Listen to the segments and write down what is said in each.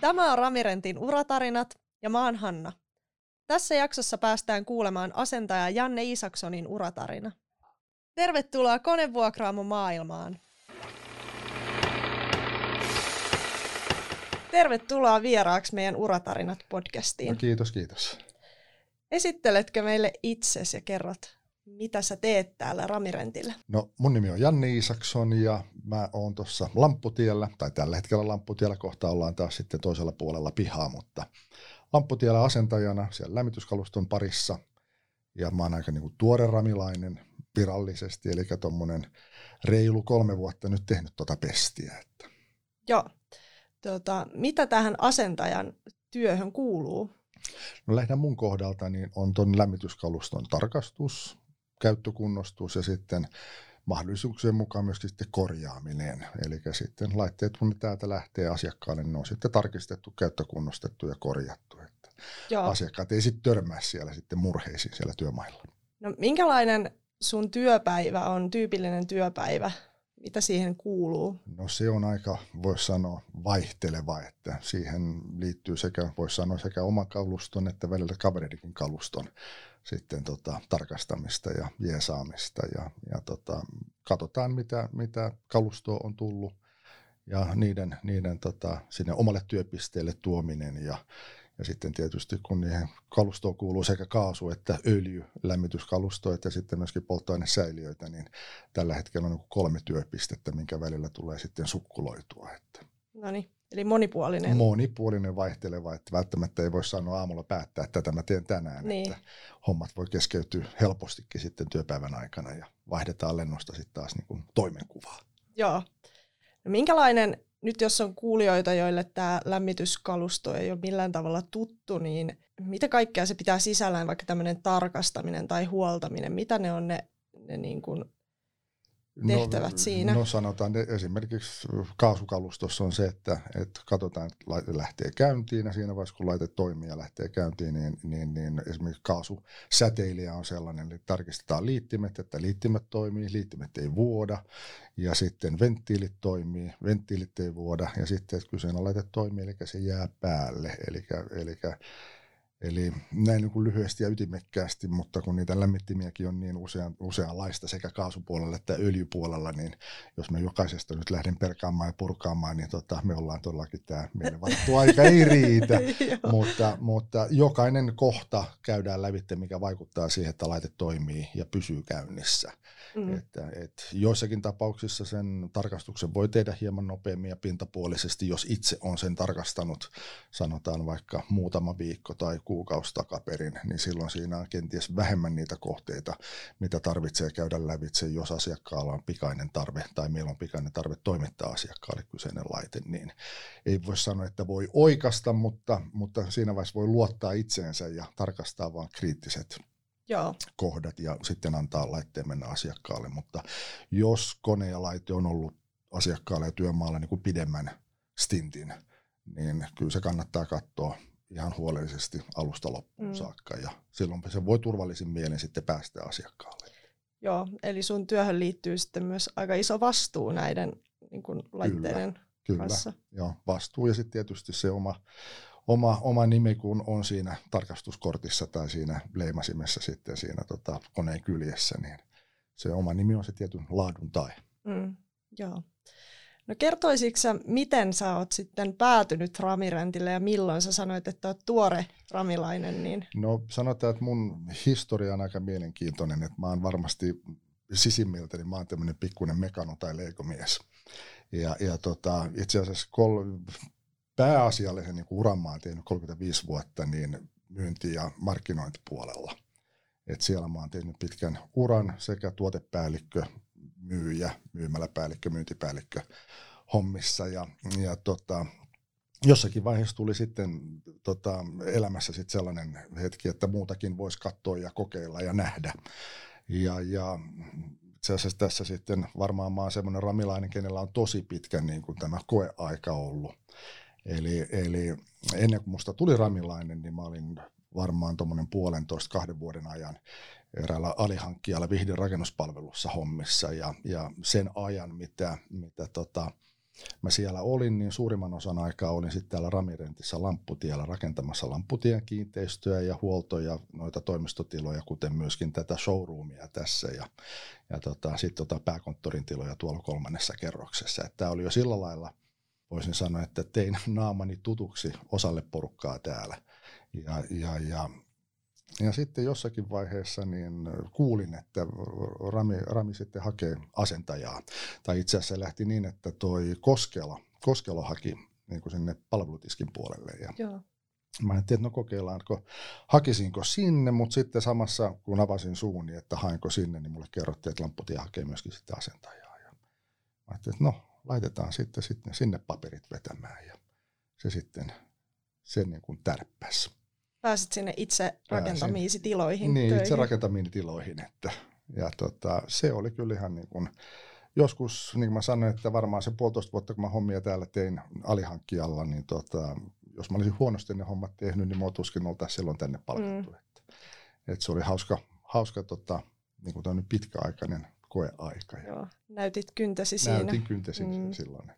Tämä on Ramirentin uratarinat ja mä oon Hanna. Tässä jaksossa päästään kuulemaan asentaja Janne Isaksonin uratarina. Tervetuloa konevuokraamo maailmaan. Tervetuloa vieraaksi meidän Uratarinat podcastiin. No kiitos, kiitos. Esitteletkö meille itsesi ja kerrot, mitä sä teet täällä Ramirentillä? No mun nimi on Janni Isakson ja mä oon tuossa Lampputiellä, tai tällä hetkellä Lampputiellä, kohta ollaan taas sitten toisella puolella pihaa, mutta Lampputiellä asentajana siellä lämmityskaluston parissa ja mä oon aika niin kuin tuore ramilainen virallisesti, eli tuommoinen reilu kolme vuotta nyt tehnyt tuota pestiä. Että. Joo. Tota, mitä tähän asentajan työhön kuuluu? No lähinnä mun kohdalta niin on tuon lämmityskaluston tarkastus, käyttökunnostus ja sitten mahdollisuuksien mukaan myöskin sitten korjaaminen. Eli sitten laitteet, kun ne täältä lähtee asiakkaalle, ne on sitten tarkistettu, käyttökunnostettu ja korjattu. Että Joo. asiakkaat ei sitten törmää siellä sitten murheisiin siellä työmailla. No minkälainen sun työpäivä on, tyypillinen työpäivä? Mitä siihen kuuluu? No se on aika, voisi sanoa, vaihteleva, että siihen liittyy sekä, voisi sanoa, sekä oma kaluston että välillä kavereidenkin kaluston sitten tota, tarkastamista ja jeesaamista ja, ja tota, katsotaan, mitä, mitä kalustoa on tullut ja niiden, niiden tota, sinne omalle työpisteelle tuominen ja, ja sitten tietysti kun niihin kalustoon kuuluu sekä kaasu että öljy, lämmityskalusto ja sitten myöskin polttoainesäiliöitä, niin tällä hetkellä on niin kolme työpistettä, minkä välillä tulee sitten sukkuloitua. Että. No niin, eli monipuolinen. Monipuolinen vaihteleva, että välttämättä ei voi sanoa aamulla päättää, että tätä mä teen tänään. Niin. Että hommat voi keskeytyä helpostikin sitten työpäivän aikana ja vaihdetaan lennosta sitten taas niin kuin toimenkuvaa. Joo. No minkälainen nyt jos on kuulijoita, joille tämä lämmityskalusto ei ole millään tavalla tuttu, niin mitä kaikkea se pitää sisällään, vaikka tämmöinen tarkastaminen tai huoltaminen, mitä ne on ne, ne niin kuin tehtävät no, siinä? No sanotaan esimerkiksi kaasukalustossa on se, että, että katsotaan, että laite lähtee käyntiin ja siinä vaiheessa kun laite toimii ja lähtee käyntiin, niin, niin, niin esimerkiksi kaasusäteilijä on sellainen, että tarkistetaan liittimet, että liittimet toimii, liittimet ei vuoda ja sitten venttiilit toimii, venttiilit ei vuoda ja sitten että kyseinen laite toimii, eli se jää päälle, eli, eli Eli näin niin kuin lyhyesti ja ytimekkäästi, mutta kun niitä lämmittimiäkin on niin usean, useanlaista sekä kaasupuolella että öljypuolella, niin jos me jokaisesta nyt lähden perkaamaan ja purkaamaan, niin tota, me ollaan todellakin tämä meidän varattu aika ei riitä, mutta, mutta jokainen kohta käydään lävitte, mikä vaikuttaa siihen, että laite toimii ja pysyy käynnissä. Mm. Että, et joissakin tapauksissa sen tarkastuksen voi tehdä hieman nopeammin ja pintapuolisesti, jos itse on sen tarkastanut, sanotaan vaikka muutama viikko tai kuukausi takaperin, niin silloin siinä on kenties vähemmän niitä kohteita, mitä tarvitsee käydä lävitse, jos asiakkaalla on pikainen tarve tai meillä on pikainen tarve toimittaa asiakkaalle kyseinen laite, niin ei voi sanoa, että voi oikasta, mutta, mutta siinä vaiheessa voi luottaa itseensä ja tarkastaa vain kriittiset Joo. kohdat ja sitten antaa laitteen mennä asiakkaalle. Mutta jos kone ja laite on ollut asiakkaalle ja työmaalla niin kuin pidemmän stintin, niin kyllä se kannattaa katsoa ihan huolellisesti alusta loppuun mm. saakka ja silloin se voi turvallisin mielin sitten päästä asiakkaalle. Joo, eli sun työhön liittyy sitten myös aika iso vastuu näiden niin kuin laitteiden kyllä, kyllä. kanssa. Joo, vastuu ja sitten tietysti se oma, oma, oma nimi, kun on siinä tarkastuskortissa tai siinä leimasimessa sitten siinä tota, koneen kyljessä, niin se oma nimi on se tietyn laadun tai. Mm, joo. No kertoisitko sä, miten sä oot sitten päätynyt Ramirentille ja milloin sä sanoit, että oot tuore ramilainen? Niin... No sanotaan, että mun historia on aika mielenkiintoinen, että mä oon varmasti sisimmiltä, niin mä oon tämmöinen pikkuinen mekano tai leikomies. Ja, ja tota, itse asiassa kol, pääasiallisen niin uran mä oon tehnyt 35 vuotta niin myynti- ja markkinointipuolella. Et siellä mä oon tehnyt pitkän uran sekä tuotepäällikkö, myyjä, myymäläpäällikkö, myyntipäällikkö hommissa ja, ja tota, jossakin vaiheessa tuli sitten tota, elämässä sit sellainen hetki, että muutakin voisi katsoa ja kokeilla ja nähdä. Ja, ja itse asiassa tässä sitten varmaan mä oon semmoinen ramilainen, kenellä on tosi pitkä niin kuin tämä koeaika ollut. Eli, eli ennen kuin musta tuli ramilainen, niin mä olin varmaan tuommoinen puolentoista kahden vuoden ajan eräällä alihankkijalla Vihdin rakennuspalvelussa hommissa ja, ja sen ajan, mitä, mitä tota, mä siellä olin, niin suurimman osan aikaa olin sitten täällä Ramirentissä Lampputiellä rakentamassa Lampputien kiinteistöjä ja huoltoja, noita toimistotiloja, kuten myöskin tätä showroomia tässä ja, ja tota, sitten tota pääkonttorin tiloja tuolla kolmannessa kerroksessa. Tämä oli jo sillä lailla, voisin sanoa, että tein naamani tutuksi osalle porukkaa täällä. Ja, ja, ja ja sitten jossakin vaiheessa niin kuulin, että Rami, Rami sitten hakee asentajaa. Tai itse asiassa lähti niin, että toi Koskelo, Koskelo haki niin kuin sinne palvelutiskin puolelle. Ja Joo. Mä en tiedä, no kokeillaanko, hakisinko sinne, mutta sitten samassa kun avasin suuni, että haenko sinne, niin mulle kerrottiin, että Lampputie hakee myöskin sitten asentajaa. Ja mä ajattelin, että no, laitetaan sitten, sitten sinne paperit vetämään ja se sitten se niin kuin tärppäsi pääsit sinne itse rakentamiisi tiloihin Niin, töihin. itse rakentamiin tiloihin. Että, ja tota, se oli kyllä ihan niin kuin, joskus, niin kuin mä sanoin, että varmaan se puolitoista vuotta, kun mä hommia täällä tein alihankkijalla, niin tota, jos mä olisin huonosti ne hommat tehnyt, niin mä tuskin oltaisiin silloin tänne palkattu. Mm. Että, että se oli hauska, hauska tota, niin kuin pitkäaikainen koeaika. Joo, näytit kyntäsi siinä. Näytin kyntäsi mm. silloin.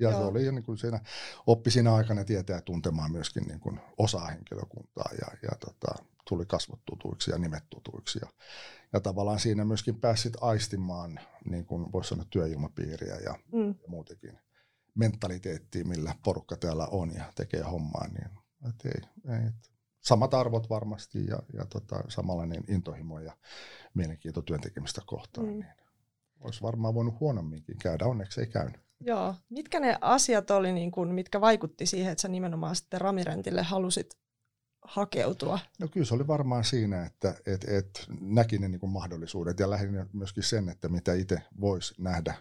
Ja Joo. se oli niin kuin siinä, oppi siinä aikana tietää tuntemaan myöskin niin kuin osaa henkilökuntaa ja, ja tota, tuli kasvot tutuiksi ja nimet tutuiksi. Ja, ja tavallaan siinä myöskin pääsit aistimaan, niin kuin voisi sanoa, työilmapiiriä ja, mm. ja muutenkin mentaliteettiin, millä porukka täällä on ja tekee hommaa. Niin, et ei, ei, et samat arvot varmasti ja, ja tota, samanlainen intohimo ja mielenkiinto työntekemistä kohtaan. Mm. Niin olisi varmaan voinut huonomminkin käydä, onneksi ei käynyt. Joo. Mitkä ne asiat oli, niin kun, mitkä vaikutti siihen, että sä nimenomaan sitten Ramirentille halusit hakeutua? No kyllä se oli varmaan siinä, että et, et näki ne niin kuin mahdollisuudet ja lähinnä myöskin sen, että mitä itse voisi nähdä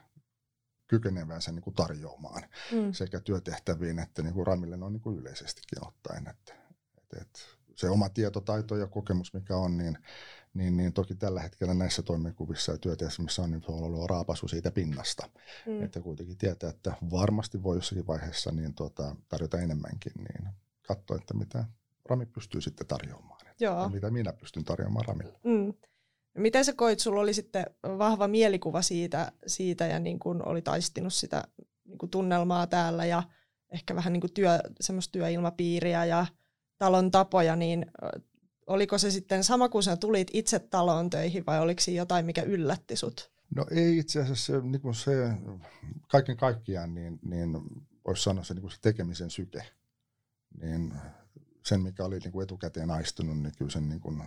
kykenevänsä niin kuin tarjoamaan mm. sekä työtehtäviin että niin kuin Ramille on niin kuin yleisestikin ottaen. Että, et, et se oma tietotaito ja kokemus, mikä on, niin niin, niin toki tällä hetkellä näissä toimenkuvissa ja työtehtävissä on, niin on ollut raapasu siitä pinnasta. Mm. Että kuitenkin tietää, että varmasti voi jossakin vaiheessa niin tuota, tarjota enemmänkin, niin katsoa, että mitä Rami pystyy sitten tarjoamaan. Joo. Ja mitä minä pystyn tarjoamaan Ramille. Mm. Miten sä koit, sulla oli sitten vahva mielikuva siitä, siitä ja niin kuin oli taistinut sitä niin kuin tunnelmaa täällä ja ehkä vähän niin kuin työ, semmoista työilmapiiriä ja talon tapoja, niin oliko se sitten sama kuin sä tulit itse taloon töihin vai oliko siinä jotain, mikä yllätti sut? No ei itse asiassa se, niin kuin se kaiken kaikkiaan, niin, niin voisi sanoa se, niin kuin se tekemisen syke. Niin sen, mikä oli niin kuin etukäteen aistunut, niin kyllä sen niin kuin,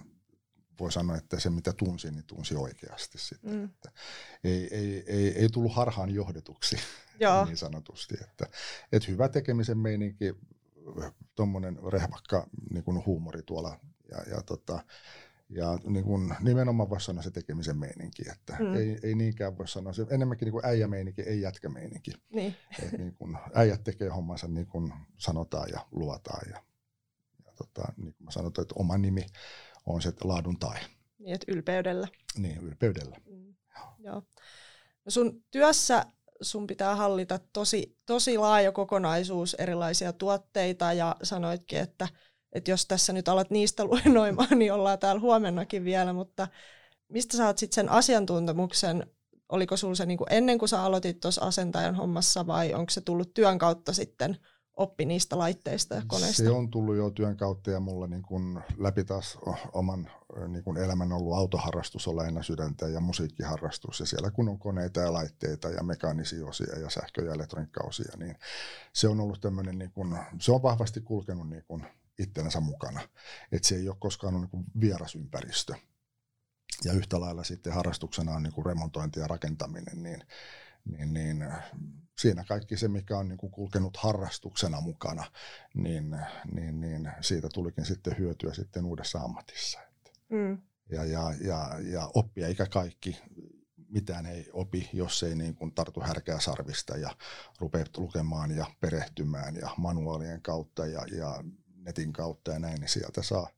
voi sanoa, että se mitä tunsi, niin tunsi oikeasti sitten. Mm. Että ei, ei, ei, ei tullut harhaan johdetuksi Joo. niin sanotusti. Että, että hyvä tekemisen meininki, tuommoinen rehvakka niin kuin huumori tuolla ja, ja, tota, ja niin kuin nimenomaan voisi sanoa se tekemisen meininki, että mm. ei, ei niinkään voi sanoa, se enemmänkin niin kuin äijämeininki, ei jätkämeininki. Niin. Et niin kuin äijät tekee hommansa niin kuin sanotaan ja luotaan ja, ja tota, niin kuin mä sanotaan, että oma nimi on se laadun tai. Niin, että ylpeydellä. Niin, ylpeydellä. Mm. Joo. No sun työssä sun pitää hallita tosi, tosi laaja kokonaisuus erilaisia tuotteita ja sanoitkin, että – että jos tässä nyt alat niistä luennoimaan, niin ollaan täällä huomennakin vielä, mutta mistä saat sitten sen asiantuntemuksen, oliko sinulla se niinku ennen kuin sä aloitit tuossa asentajan hommassa vai onko se tullut työn kautta sitten oppi niistä laitteista ja koneista? Se on tullut jo työn kautta ja mulla niin kun läpi taas oman niin kun elämän ollut autoharrastus on lähinnä sydäntä ja musiikkiharrastus ja siellä kun on koneita ja laitteita ja mekaanisia osia ja sähkö- ja elektroniikkaosia, niin se on ollut tämmöinen, niin kun, se on vahvasti kulkenut niin kun itsensä mukana. Että se ei ole koskaan ollut niin vieras ympäristö. Ja yhtä lailla sitten harrastuksena on niin kuin remontointi ja rakentaminen, niin, niin, niin siinä kaikki se, mikä on niin kuin kulkenut harrastuksena mukana, niin, niin, niin siitä tulikin sitten hyötyä sitten uudessa ammatissa. Mm. Ja, ja, ja, ja oppia eikä kaikki mitään ei opi, jos ei niin kuin tartu härkää sarvista ja rupea lukemaan ja perehtymään ja manuaalien kautta ja, ja netin kautta ja näin, niin sieltä saa,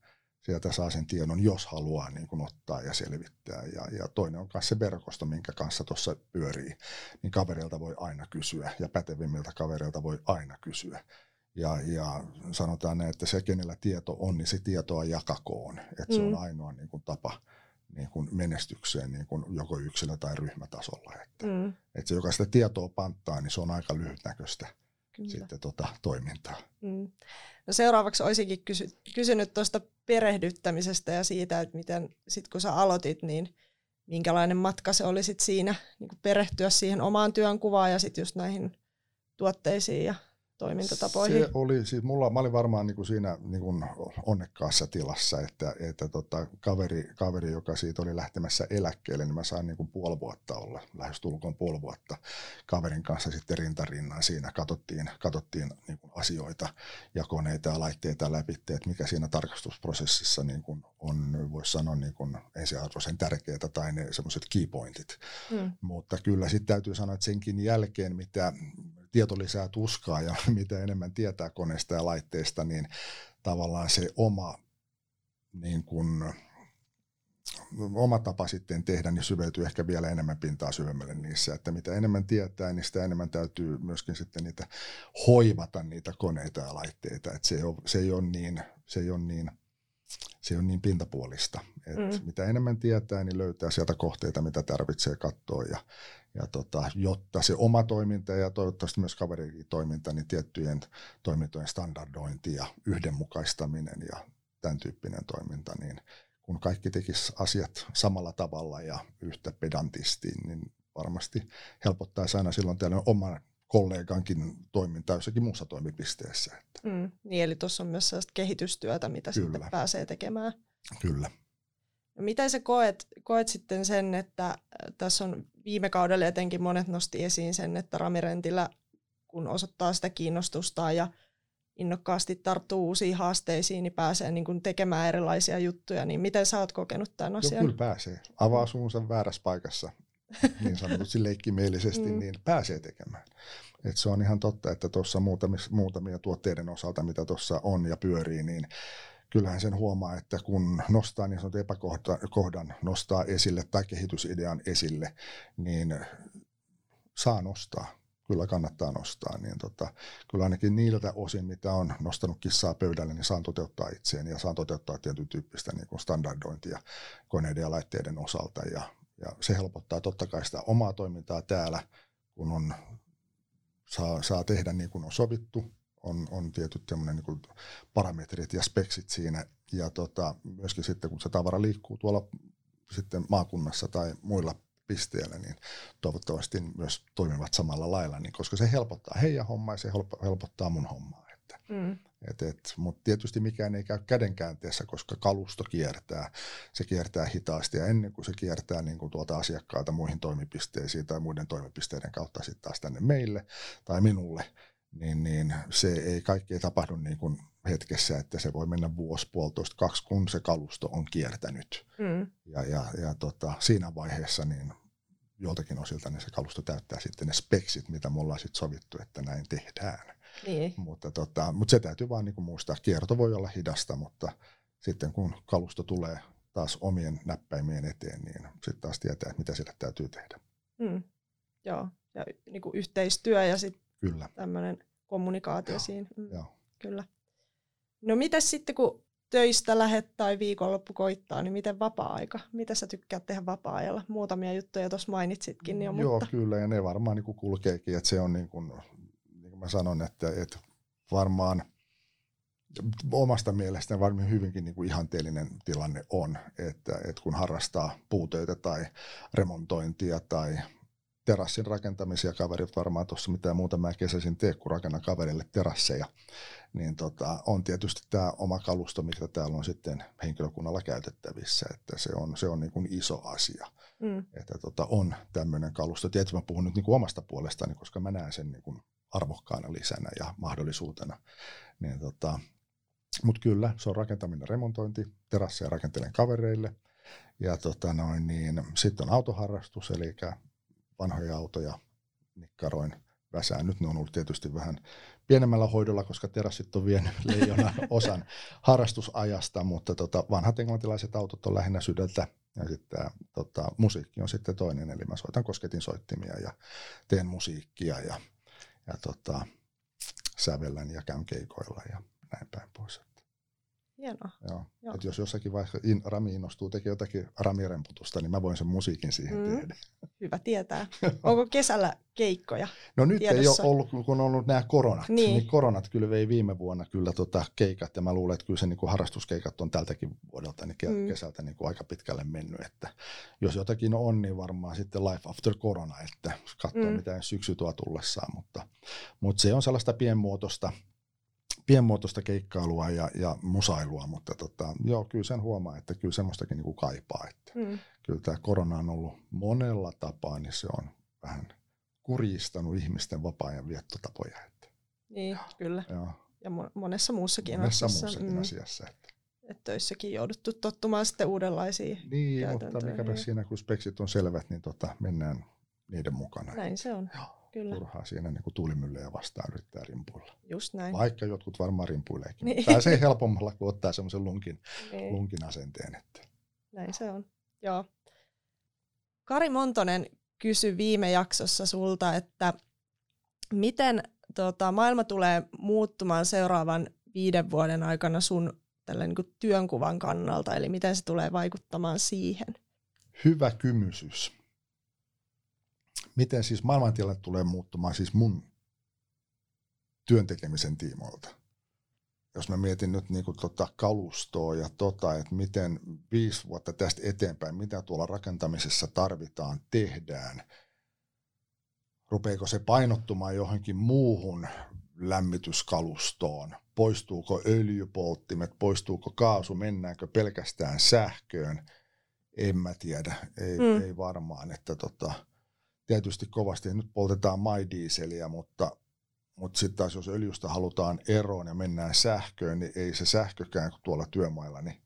sieltä saa sen tiedon, jos haluaa niin kuin ottaa ja selvittää. Ja, ja toinen on myös se verkosto, minkä kanssa tuossa pyörii. Niin kaverilta voi aina kysyä ja pätevimmiltä kaverilta voi aina kysyä. Ja, ja sanotaan näin, että se, kenellä tieto on, niin se tietoa jakakoon. Että mm. se on mm. ainoa niin kuin, tapa niin kuin menestykseen niin kuin joko yksilö- tai ryhmätasolla. Että, Mm. että se, joka sitä tietoa panttaa, niin se on aika lyhytnäköistä Kyllä. sitten tota, toimintaa. Mm. No seuraavaksi olisinkin kysy- kysynyt tuosta perehdyttämisestä ja siitä, että miten sit kun sä aloitit, niin minkälainen matka se oli sit siinä niin perehtyä siihen omaan työnkuvaan ja sitten just näihin tuotteisiin ja toimintatapoihin. Se oli, siis mulla, mä olin varmaan niin kuin siinä niin kuin onnekkaassa tilassa, että, että tota, kaveri, kaveri, joka siitä oli lähtemässä eläkkeelle, niin mä sain niin kuin puoli vuotta olla, lähes tulkoon puoli vuotta kaverin kanssa sitten rintarinnan siinä. Katsottiin, katsottiin niin kuin asioita ja koneita ja laitteita läpi, että mikä siinä tarkastusprosessissa niin kuin on, voisi sanoa, niin kuin ensiarvoisen tärkeää tai ne semmoiset keypointit. Mm. Mutta kyllä sitten täytyy sanoa, että senkin jälkeen, mitä tieto lisää tuskaa ja mitä enemmän tietää koneesta ja laitteesta, niin tavallaan se oma, niin kun, oma tapa sitten tehdä, niin syveytyy ehkä vielä enemmän pintaa syvemmälle niissä, että mitä enemmän tietää, niin sitä enemmän täytyy myöskin sitten niitä hoivata niitä koneita ja laitteita, että se ei ole, se ei ole niin, se ei ole niin se on niin pintapuolista. Et Mm. Mitä enemmän tietää, niin löytää sieltä kohteita, mitä tarvitsee katsoa. Ja, ja tota, jotta se oma toiminta ja toivottavasti myös kaverin toiminta, niin tiettyjen toimintojen standardointi ja yhdenmukaistaminen ja tämän tyyppinen toiminta, niin kun kaikki tekisi asiat samalla tavalla ja yhtä pedantisti, niin varmasti helpottaisi aina silloin tällöin oman kollegankin toimintaa jossakin muussa toimipisteessä. Että Mm. Niin, eli tuossa on myös sellaista kehitystyötä, mitä Kyllä. sitten pääsee tekemään. kyllä. No miten sä koet, koet sitten sen, että äh, tässä on viime kaudella etenkin monet nosti esiin sen, että Ramirentillä kun osoittaa sitä kiinnostusta ja innokkaasti tarttuu uusiin haasteisiin, niin pääsee niin kuin tekemään erilaisia juttuja. Niin miten sä oot kokenut tämän Joo, asian? kyllä pääsee. Avaa suunsa väärässä paikassa, niin sanotusti leikkimielisesti, Mm. niin pääsee tekemään. Et se on ihan totta, että tuossa muutamia, tuotteiden osalta, mitä tuossa on ja pyörii, niin kyllähän sen huomaa, että kun nostaa niin sanotun epäkohdan, nostaa esille tai kehitysidean esille, niin saa nostaa. Kyllä kannattaa nostaa. Niin tota, kyllä ainakin niiltä osin, mitä on nostanut kissaa pöydälle, niin saan toteuttaa itseäni ja saan toteuttaa tietyn tyyppistä niin kuin standardointia koneiden ja laitteiden osalta. Ja, ja se helpottaa totta kai sitä omaa toimintaa täällä, kun on, saa, saa tehdä niin kuin on sovittu, on, on tietyt niin parametrit ja speksit siinä. Ja tota, myöskin sitten, kun se tavara liikkuu tuolla sitten maakunnassa tai muilla pisteellä, niin toivottavasti myös toimivat samalla lailla, niin koska se helpottaa heidän hommaa ja se help- helpottaa mun hommaa. Että, Mm. Mutta tietysti mikään ei käy kädenkäänteessä, koska kalusto kiertää. Se kiertää hitaasti ja ennen kuin se kiertää niin kuin tuolta asiakkailta muihin toimipisteisiin tai muiden toimipisteiden kautta sitten taas tänne meille tai minulle, niin, niin se ei kaikki ei tapahdu niin kuin hetkessä, että se voi mennä vuosi, puolitoista, kaksi, kun se kalusto on kiertänyt. Mm. Ja, ja, ja tota, siinä vaiheessa niin joltakin osilta niin se kalusto täyttää sitten ne speksit, mitä me ollaan sitten sovittu, että näin tehdään. Niin. Mutta, tota, mutta se täytyy vaan niin muistaa, kierto voi olla hidasta, mutta sitten kun kalusto tulee taas omien näppäimien eteen, niin sitten taas tietää, että mitä sille täytyy tehdä. Mm. Joo. Ja niin kuin yhteistyö ja sitten tämmöinen kommunikaatio Joo. siinä. Mm. joo. Kyllä. No mitäs sitten, kun töistä lähet tai viikonloppu koittaa, niin miten vapaa-aika? Mitä sä tykkäät tehdä vapaa-ajalla? Muutamia juttuja tuossa mainitsitkin jo, Joo, mutta... kyllä, ja ne varmaan niin kuin kulkeekin, että se on kuin, niin kuin mä sanon, että, että varmaan omasta mielestäni varmaan hyvinkin niin kuin ihanteellinen tilanne on, että, että kun harrastaa puutöitä tai remontointia tai terassin rakentamisia, kaverit varmaan tuossa mitään muuta mä kesäisin tee, kun rakennan kaverille terasseja, niin tota, on tietysti tämä oma kalusto, mikä täällä on sitten henkilökunnalla käytettävissä, että se on, se on niin kuin iso asia Mm. että tota, on tämmöinen kalusto. Tietysti mä puhun nyt niin kuin omasta puolestani, koska mä näen sen niin kuin arvokkaana lisänä ja mahdollisuutena. Niin tota, Mutta kyllä, se on rakentaminen, remontointi, terasseja rakentelen kavereille. Ja tota noin, niin, sitten on autoharrastus, eli vanhoja autoja nikkaroin väsään. Nyt ne on ollut tietysti vähän pienemmällä hoidolla, koska terassit on vienyt leijona osan harrastusajasta, mutta tota, vanhat englantilaiset autot on lähinnä sydältä ja sitten tota, musiikki on sitten toinen, eli mä soitan kosketin soittimia ja teen musiikkia ja, ja tota, sävellän ja käyn keikoilla ja näin päin pois. Hienoa. Joo. Joo. Et jos jossakin vaiheessa in, Rami innostuu tekemään jotakin Rami-remputusta, niin mä voin sen musiikin siihen Mm. tehdä. Hyvä tietää. Onko kesällä keikkoja? No nyt Tiedossa. ei ole ollut, kun on ollut nämä koronat. Niin. Niin. koronat kyllä vei viime vuonna kyllä tota keikat, ja mä luulen, että kyllä se niin kuin harrastuskeikat on tältäkin vuodelta, niin Mm. kesältä niin kuin aika pitkälle mennyt. Että jos jotakin on, niin varmaan sitten life after corona, että katsoo mm. mitä syksy tuo tullessaan. Mutta, mutta se on sellaista pienmuotoista, pienmuotoista keikkailua ja, ja musailua, mutta tota, joo, kyllä sen huomaa, että kyllä semmoistakin niin kuin kaipaa. Että Mm. Kyllä tämä korona on ollut monella tapaa, niin se on vähän kuristanut ihmisten vapaa-ajan viettotapoja. Että, Niin, kyllä. joo, Ja mo- monessa muussakin monessa asiassa. muussakin mm, asiassa. Että. että töissäkin jouduttu tottumaan sitten uudenlaisiin. Niin, mutta mikäpä siinä, kun speksit on selvät, niin tota, mennään niiden mukana. Näin se on, Joo, kyllä. turhaa siinä niin kuin tuulimyllyjä vastaan yrittää rimpuilla. Just näin. Vaikka jotkut varmaan rimpuileekin. Niin. Niin. Pääsee helpommalla, kun ottaa semmoisen lunkin, Niin. lunkin asenteen. Että. Näin se on, joo. Kari Montonen kysyi viime jaksossa sulta, että miten tota, maailma tulee muuttumaan seuraavan viiden vuoden aikana sun tällä niin kuin työnkuvan kannalta, eli miten se tulee vaikuttamaan siihen? Hyvä kymysys. Miten siis maailmantilanne tulee muuttumaan siis mun työntekemisen tiimoilta? Jos mä mietin nyt niin kuin tota kalustoa ja tota, että miten viisi vuotta tästä eteenpäin, mitä tuolla rakentamisessa tarvitaan, tehdään, rupeeko se painottumaan johonkin muuhun lämmityskalustoon, poistuuko öljypolttimet, poistuuko kaasu, mennäänkö pelkästään sähköön, en mä tiedä, ei, Mm. ei varmaan, että tota, tietysti kovasti nyt poltetaan maidieseliä, mutta, mutta sitten taas jos öljystä halutaan eroon ja mennään sähköön, niin ei se sähkökään kuin tuolla työmailla, niin,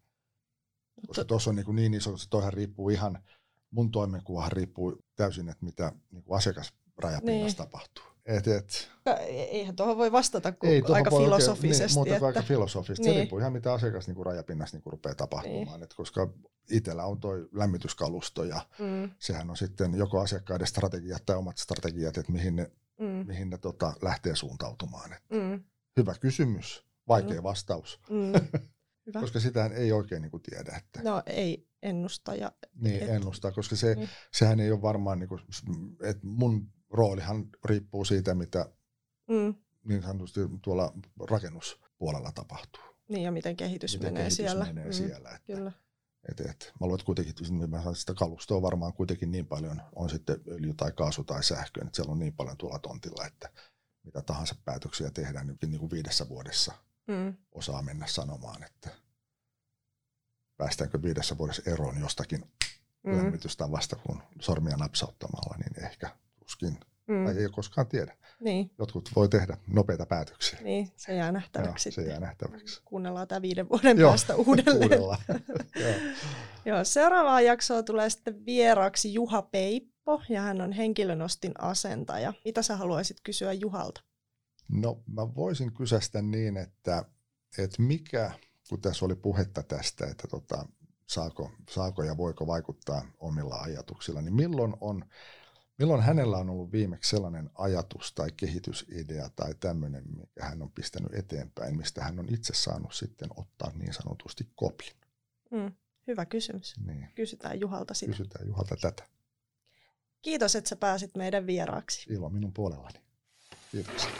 koska tuossa on niin, niin iso, että toihan riippuu ihan, mun toimenkuvahan riippuu täysin, että mitä niin kuin asiakasrajapinnassa Niin. tapahtuu. Et, et, Eihän tuohon voi vastata kuin ei aika voi oikein- filosofisesti. Niin, muuta kuin aika että, filosofisesti. Niin. Se riippuu ihan mitä asiakas niin kuin rajapinnassa niin kuin rupeaa tapahtumaan. Niin. Et koska itsellä on toi lämmityskalusto ja mm, sehän on sitten joko asiakkaiden strategiat tai omat strategiat, että mihin ne, mm, mihin ne tota, lähtee suuntautumaan. Et mm, hyvä kysymys, vaikea Mm. vastaus, mm. Hyvä. koska sitähän ei oikein niin kuin tiedä. Että, No ei ennustaja. niin, et- ennustaa, koska se, Niin. sehän ei ole varmaan, niin kuin, että mun roolihan riippuu siitä, mitä Mm, niin sanotusti tuolla rakennuspuolella tapahtuu. niin ja miten kehitys miten menee kehitys siellä. menee mm, siellä. Että, Kyllä. Et, et, mä luulen, että kuitenkin mä sanon, että sitä kalustoa varmaan kuitenkin niin paljon on sitten öljy tai kaasu tai sähkö, että siellä on niin paljon tuolla tontilla, että mitä tahansa päätöksiä tehdään nyt niin kuin viidessä vuodessa Mm, osaa mennä sanomaan, että päästäänkö viidessä vuodessa eroon jostakin mm. mm, lämmitystavasta, kun sormia napsauttamalla, niin ehkä tuskin, mm, tai ei koskaan tiedä. niin, Jotkut voi tehdä nopeita päätöksiä. niin, se jää Joo, nähtäväksi se sitten. jää nähtäväksi. Kuunnellaan tämä viiden vuoden Joo, päästä uudelleen. Joo. Joo, seuraavaan jaksoon tulee sitten vieraaksi Juha Peippo, ja hän on henkilönostin asentaja. Mitä sä haluaisit kysyä Juhalta? No mä voisin kysästä niin, että, että mikä, kun tässä oli puhetta tästä, että tota, saako, saako ja voiko vaikuttaa omilla ajatuksilla, niin milloin, on, milloin hänellä on ollut viimeksi sellainen ajatus tai kehitysidea tai tämmöinen, mikä hän on pistänyt eteenpäin, mistä hän on itse saanut sitten ottaa niin sanotusti kopin. Mm, hyvä kysymys. Niin, Kysytään Juhalta sitä. kysytään Juhalta tätä. Kiitos, että sä pääsit meidän vieraaksi. Ilo minun puolellani. Kiitoksia.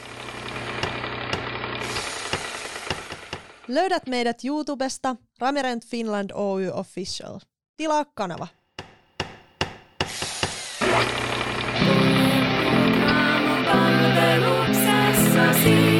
Löydät meidät YouTubesta Ramirent Finland Oy Official. Tilaa kanava. see.